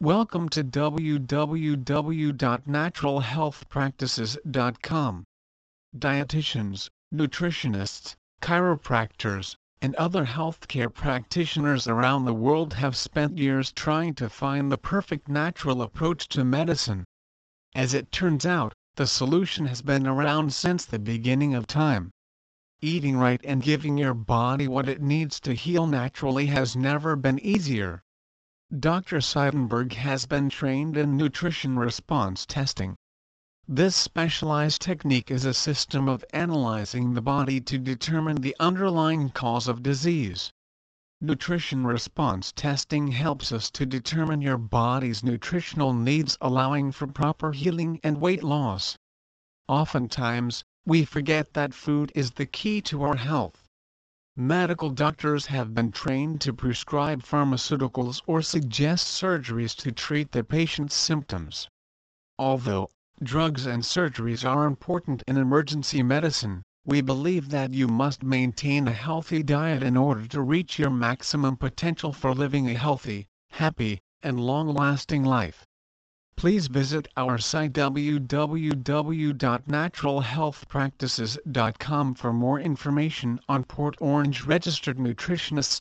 Welcome to www.naturalhealthpractices.com. Dietitians, nutritionists, chiropractors, and other healthcare practitioners around the world have spent years trying to find the perfect natural approach to medicine. As it turns out, the solution has been around since the beginning of time. Eating right and giving your body what it needs to heal naturally has never been easier. Dr. Seidenberg has been trained in nutrition response testing. This specialized technique is a system of analyzing the body to determine the underlying cause of disease. Nutrition response testing helps us to determine your body's nutritional needs allowing for proper healing and weight loss. Oftentimes, we forget that food is the key to our health. Medical doctors have been trained to prescribe pharmaceuticals or suggest surgeries to treat the patient's symptoms. Although, drugs and surgeries are important in emergency medicine, we believe that you must maintain a healthy diet in order to reach your maximum potential for living a healthy, happy, and long-lasting life. Please visit our site www.naturalhealthpractices.com for more information on Port Orange registered nutritionists